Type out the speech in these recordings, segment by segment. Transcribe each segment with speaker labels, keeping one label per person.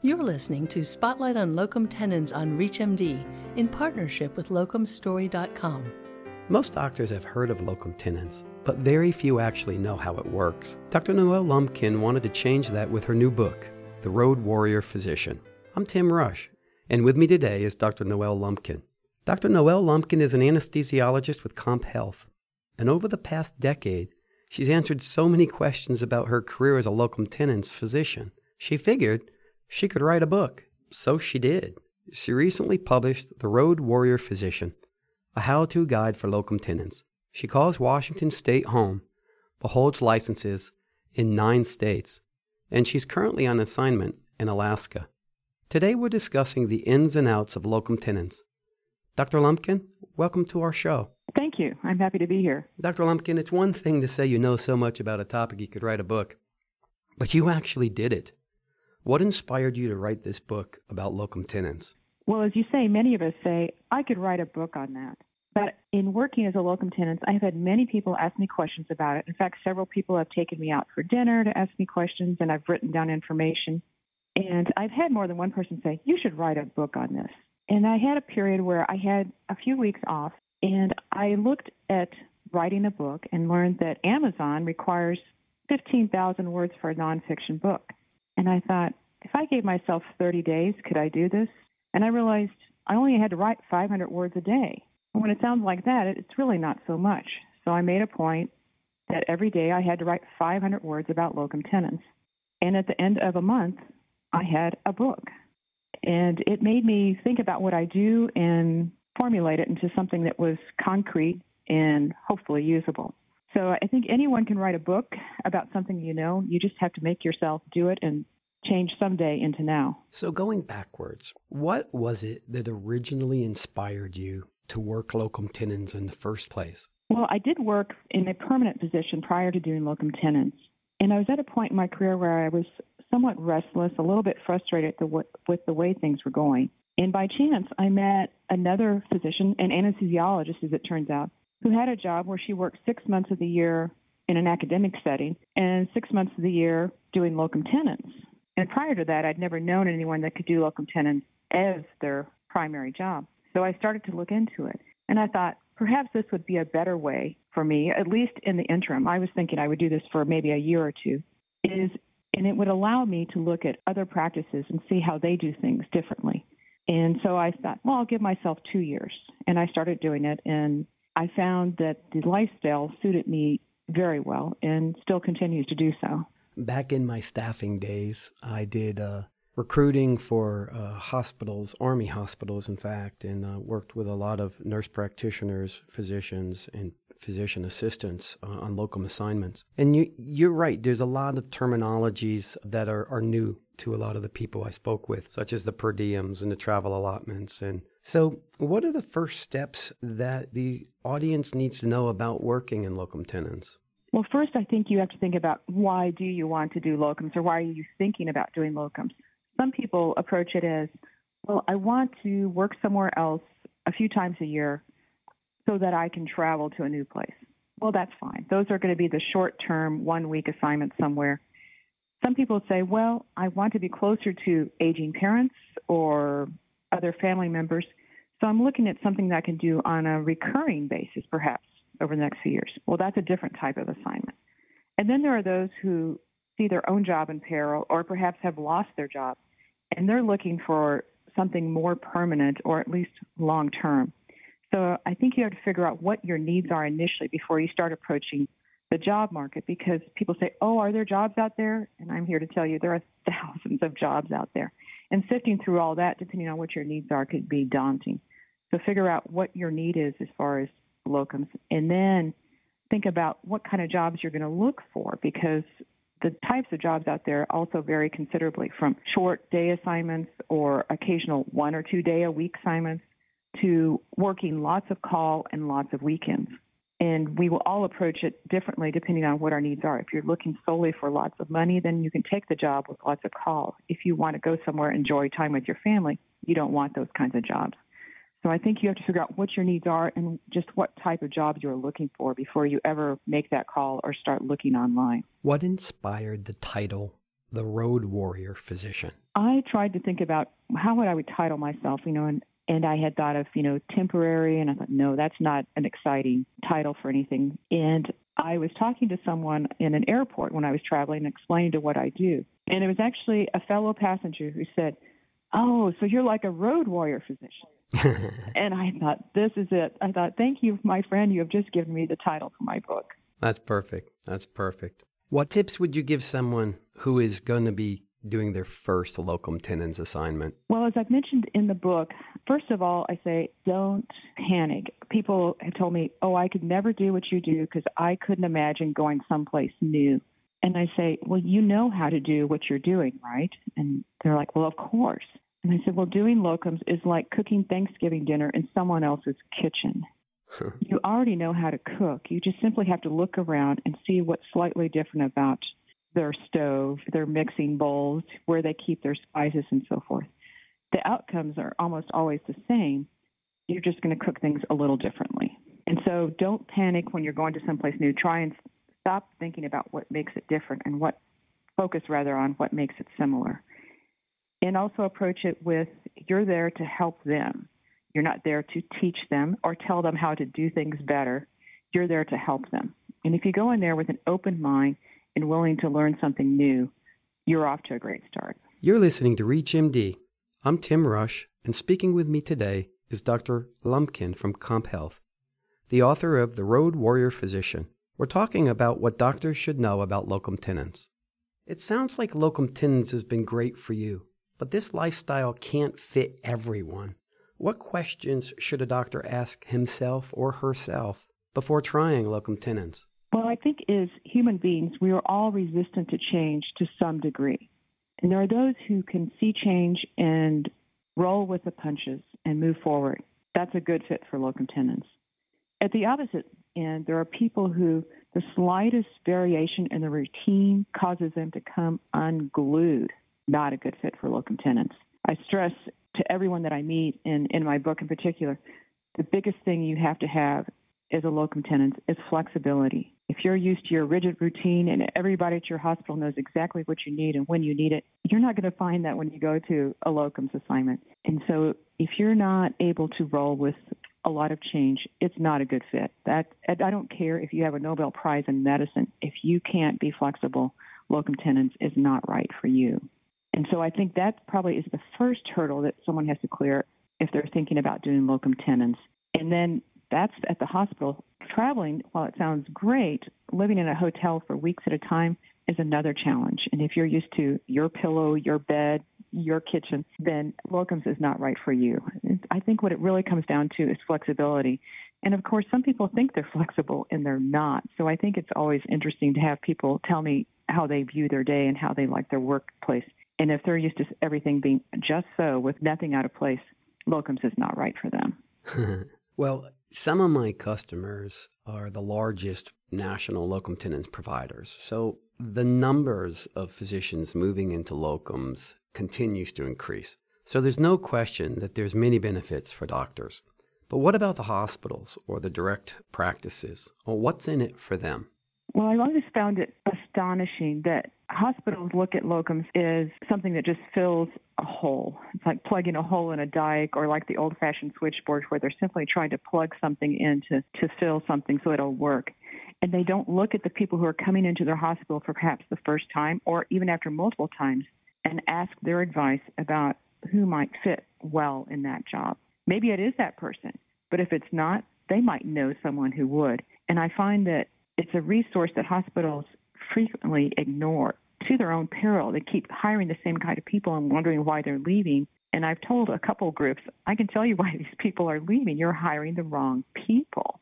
Speaker 1: You're listening to Spotlight on Locum Tenens on ReachMD in partnership with locumstory.com.
Speaker 2: Most doctors have heard of locum tenens, but very few actually know how it works. Dr. Noelle Lumpkin wanted to change that with her new book, The Road Warrior Physician. I'm Tim Rush, and with me today is Dr. Noelle Lumpkin. Dr. Noelle Lumpkin is an anesthesiologist with Comp Health, and over the past decade, she's answered so many questions about her career as a locum tenens physician. She figured she could write a book. So she did. She recently published The Road Warrior Physician, a how to guide for locum tenens. She calls Washington State home, but holds licenses in nine states, and she's currently on assignment in Alaska. Today we're discussing the ins and outs of locum tenens. Dr. Lumpkin, welcome to our show.
Speaker 3: Thank you. I'm happy to be here.
Speaker 2: Dr. Lumpkin, it's one thing to say you know so much about a topic you could write a book, but you actually did it. What inspired you to write this book about locum tenens?
Speaker 3: Well, as you say, many of us say, I could write a book on that. But in working as a locum tenens, I have had many people ask me questions about it. In fact, several people have taken me out for dinner to ask me questions, and I've written down information. And I've had more than one person say, You should write a book on this. And I had a period where I had a few weeks off, and I looked at writing a book and learned that Amazon requires 15,000 words for a nonfiction book. And I thought, if I gave myself 30 days, could I do this? And I realized I only had to write 500 words a day. And when it sounds like that, it's really not so much. So I made a point that every day I had to write 500 words about locum tenens. And at the end of a month, I had a book. And it made me think about what I do and formulate it into something that was concrete and hopefully usable. So I think anyone can write a book about something you know. You just have to make yourself do it and change someday into now.
Speaker 2: So going backwards, what was it that originally inspired you to work locum tenens in the first place?
Speaker 3: Well, I did work in a permanent position prior to doing locum tenens. And I was at a point in my career where I was somewhat restless, a little bit frustrated with the way things were going. And by chance, I met another physician, an anesthesiologist, as it turns out, who had a job where she worked six months of the year in an academic setting and six months of the year doing locum tenens. And prior to that, I'd never known anyone that could do locum tenens as their primary job. So I started to look into it. And I thought, perhaps this would be a better way for me, at least in the interim. I was thinking I would do this for maybe a year or two, is and it would allow me to look at other practices and see how they do things differently. And so I thought, well, I'll give myself two years. And I started doing it, and I found that the lifestyle suited me very well and still continues to do so.
Speaker 2: Back in my staffing days, I did uh, recruiting for uh, hospitals, Army hospitals, in fact, and uh, worked with a lot of nurse practitioners, physicians, and physician assistants uh, on locum assignments. And you, you're right, there's a lot of terminologies that are, are new to a lot of the people I spoke with, such as the per diems and the travel allotments. And so, what are the first steps that the audience needs to know about working in locum tenens?
Speaker 3: Well, first, I think you have to think about why do you want to do locums or why are you thinking about doing locums? Some people approach it as, well, I want to work somewhere else a few times a year so that I can travel to a new place. Well, that's fine. Those are going to be the short term, one week assignments somewhere. Some people say, well, I want to be closer to aging parents or other family members. So I'm looking at something that I can do on a recurring basis, perhaps, over the next few years. Well, that's a different type of assignment. And then there are those who see their own job in peril or perhaps have lost their job and they're looking for something more permanent or at least long term. So I think you have to figure out what your needs are initially before you start approaching the job market because people say, Oh, are there jobs out there? And I'm here to tell you there are thousands of jobs out there. And sifting through all that, depending on what your needs are, could be daunting. So figure out what your need is as far as locums and then think about what kind of jobs you're going to look for because the types of jobs out there also vary considerably from short day assignments or occasional one or two day a week assignments to working lots of call and lots of weekends. And we will all approach it differently depending on what our needs are. If you're looking solely for lots of money, then you can take the job with lots of call. If you want to go somewhere, and enjoy time with your family, you don't want those kinds of jobs. So I think you have to figure out what your needs are and just what type of jobs you're looking for before you ever make that call or start looking online.
Speaker 2: What inspired the title the road warrior physician?
Speaker 3: I tried to think about how would I would title myself, you know, and and I had thought of, you know, temporary, and I thought, no, that's not an exciting title for anything. And I was talking to someone in an airport when I was traveling and explaining to what I do. And it was actually a fellow passenger who said, Oh, so you're like a road warrior physician. and I thought, this is it. I thought, thank you, my friend. You have just given me the title for my book.
Speaker 2: That's perfect. That's perfect. What tips would you give someone who is going to be doing their first locum tenens assignment?
Speaker 3: Well, as I've mentioned in the book, first of all, I say don't panic. People have told me, oh, I could never do what you do because I couldn't imagine going someplace new. And I say, well, you know how to do what you're doing, right? And they're like, well, of course. And I said, well, doing locums is like cooking Thanksgiving dinner in someone else's kitchen. you already know how to cook. You just simply have to look around and see what's slightly different about their stove, their mixing bowls, where they keep their spices, and so forth. The outcomes are almost always the same. You're just going to cook things a little differently. And so don't panic when you're going to someplace new. Try and stop thinking about what makes it different and what focus rather on what makes it similar. And also approach it with you're there to help them. You're not there to teach them or tell them how to do things better. You're there to help them. And if you go in there with an open mind and willing to learn something new, you're off to a great start.
Speaker 2: You're listening to ReachMD. I'm Tim Rush, and speaking with me today is Dr. Lumpkin from Comp Health, the author of The Road Warrior Physician. We're talking about what doctors should know about locum tenens. It sounds like locum tenens has been great for you, but this lifestyle can't fit everyone. What questions should a doctor ask himself or herself before trying locum tenens?
Speaker 3: Well, I think as human beings, we are all resistant to change to some degree. And there are those who can see change and roll with the punches and move forward. That's a good fit for locum tenens. At the opposite end, there are people who the slightest variation in the routine causes them to come unglued. Not a good fit for locum tenens. I stress to everyone that I meet, and in my book in particular, the biggest thing you have to have as a locum tenens is flexibility. If you're used to your rigid routine and everybody at your hospital knows exactly what you need and when you need it, you're not going to find that when you go to a locums assignment. And so if you're not able to roll with a lot of change, it's not a good fit. That I don't care if you have a Nobel Prize in medicine. If you can't be flexible, locum tenens is not right for you. And so I think that probably is the first hurdle that someone has to clear if they're thinking about doing locum tenens. And then that's at the hospital. Traveling, while it sounds great, living in a hotel for weeks at a time is another challenge. And if you're used to your pillow, your bed, your kitchen, then locums is not right for you. I think what it really comes down to is flexibility. And of course, some people think they're flexible and they're not. So I think it's always interesting to have people tell me how they view their day and how they like their workplace. And if they're used to everything being just so with nothing out of place, locums is not right for them.
Speaker 2: well, some of my customers are the largest national locum tenens providers. So the numbers of physicians moving into locums continues to increase. So there's no question that there's many benefits for doctors. But what about the hospitals or the direct practices? Well, what's in it for them?
Speaker 3: Well, I've always found it astonishing that hospitals look at locums as something that just fills a hole. It's like plugging a hole in a dike or like the old fashioned switchboard where they're simply trying to plug something in to, to fill something so it'll work. And they don't look at the people who are coming into their hospital for perhaps the first time or even after multiple times and ask their advice about who might fit well in that job. Maybe it is that person, but if it's not, they might know someone who would. And I find that it's a resource that hospitals frequently ignore to their own peril. They keep hiring the same kind of people and wondering why they're leaving. And I've told a couple groups, I can tell you why these people are leaving. You're hiring the wrong people.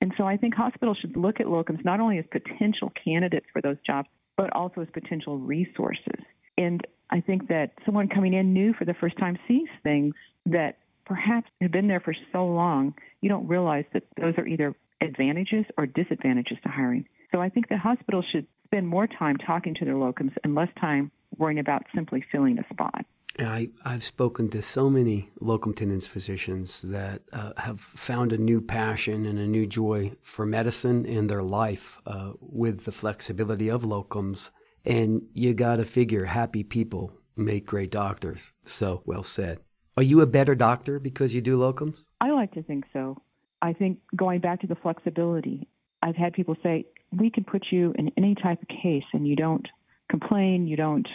Speaker 3: And so I think hospitals should look at locums not only as potential candidates for those jobs, but also as potential resources. And I think that someone coming in new for the first time sees things that perhaps have been there for so long, you don't realize that those are either advantages or disadvantages to hiring. So I think that hospitals should spend more time talking to their locums and less time worrying about simply filling a spot.
Speaker 2: I, I've spoken to so many locum tenens physicians that uh, have found a new passion and a new joy for medicine in their life uh, with the flexibility of locums And you gotta figure happy people make great doctors. So well said. Are you a better doctor because you do locums?
Speaker 3: I like to think so. I think going back to the flexibility, I've had people say, we can put you in any type of case and you don't complain, you don't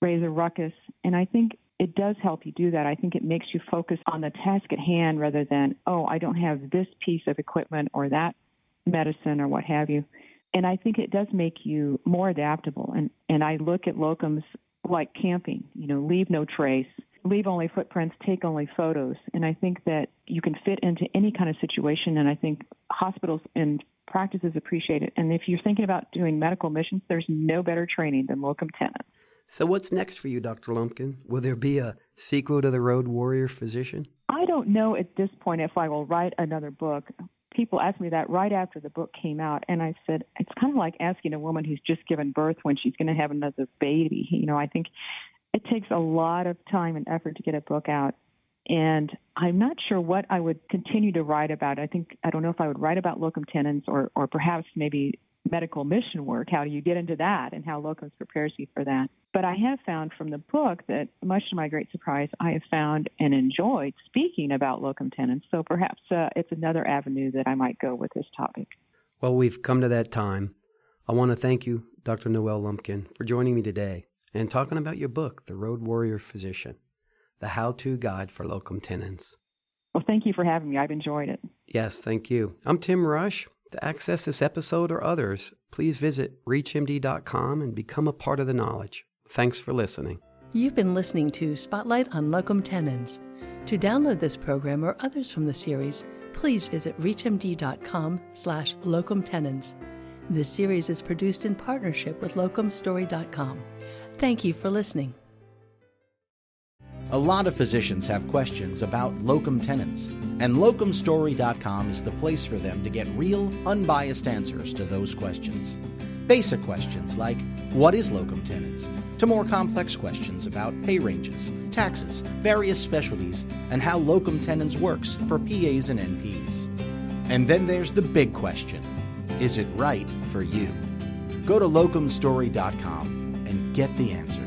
Speaker 3: raise a ruckus. And I think it does help you do that. I think it makes you focus on the task at hand rather than, oh, I don't have this piece of equipment or that medicine or what have you. And I think it does make you more adaptable. And, and I look at locums like camping, you know, leave no trace, leave only footprints, take only photos. And I think that you can fit into any kind of situation. And I think hospitals and practices appreciate it. And if you're thinking about doing medical missions, there's no better training than locum tenens.
Speaker 2: So, what's next for you, Dr. Lumpkin? Will there be a sequel to The Road Warrior Physician?
Speaker 3: I don't know at this point if I will write another book. People asked me that right after the book came out, and I said, it's kind of like asking a woman who's just given birth when she's going to have another baby. You know, I think it takes a lot of time and effort to get a book out. And I'm not sure what I would continue to write about. I think I don't know if I would write about locum tenens or, or perhaps maybe medical mission work. How do you get into that and how locums prepares you for that? But I have found from the book that, much to my great surprise, I have found and enjoyed speaking about locum tenens. So perhaps uh, it's another avenue that I might go with this topic.
Speaker 2: Well, we've come to that time. I want to thank you, Dr. Noelle Lumpkin, for joining me today and talking about your book, The Road Warrior Physician, the how to guide for locum tenens.
Speaker 3: Well, thank you for having me. I've enjoyed it.
Speaker 2: Yes, thank you. I'm Tim Rush. To access this episode or others, please visit ReachMD.com and become a part of the knowledge. Thanks for listening.
Speaker 1: You've been listening to Spotlight on Locum Tenens. To download this program or others from the series, please visit reachmd.com slash locum tenens. This series is produced in partnership with locumstory.com. Thank you for listening.
Speaker 4: A lot of physicians have questions about locum tenens, and locumstory.com is the place for them to get real, unbiased answers to those questions. Basic questions like what is locum tenens, to more complex questions about pay ranges, taxes, various specialties, and how locum tenens works for PAs and NPs. And then there's the big question is it right for you? Go to locumstory.com and get the answer.